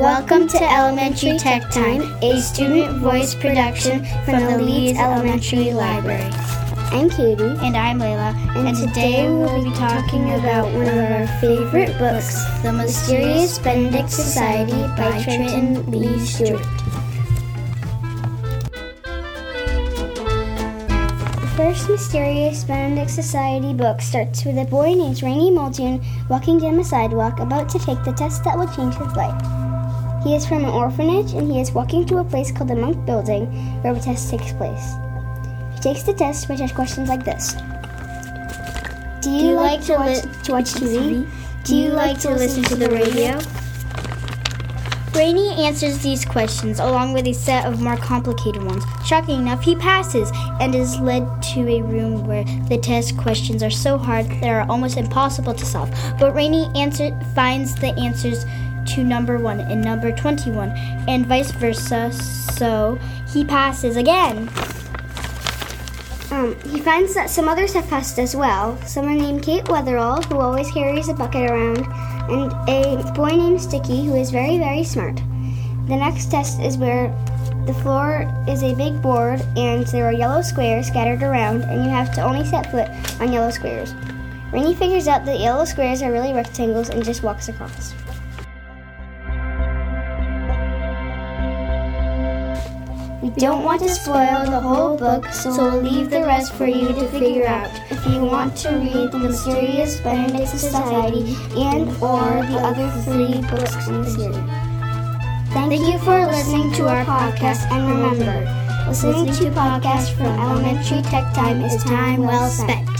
Welcome to Elementary Tech Time, a student voice production from the Leeds Elementary Library. I'm Katie. And I'm Layla. And, and today we'll be talking about one of our favorite books, The Mysterious Benedict Society by Trenton Lee Stewart. The first Mysterious Benedict Society book starts with a boy named Reynie Muldoon walking down the sidewalk about to take the test that will change his life. He is from an orphanage and he is walking to a place called the Monk Building where the test takes place. He takes the test, which has questions like this Do you, Do you like, like, to, watch, li- to watch TV? Do you like to listen to the radio? Reynie answers these questions along with a set of more complicated ones. Shocking enough, he passes and is led to a room where the test questions are so hard they are almost impossible to solve. But Reynie answer, finds the answers to number 1 and number 21, and vice versa, so he passes again. Um, he finds that some others have passed as well. Someone named Kate Wetherall, who always carries a bucket around, and a boy named Sticky, who is very, very smart. The next test is where the floor is a big board and there are yellow squares scattered around, and you have to only set foot on yellow squares. Reynie figures out that yellow squares are really rectangles and just walks across. We don't want to spoil the whole book, so we'll leave the rest for you to figure out. If you want to read The Mysterious Benedict Society and or the other three books in the series. Thank, you for listening to our podcast, and remember, listening to podcasts from Elementary Tech Time is time well spent.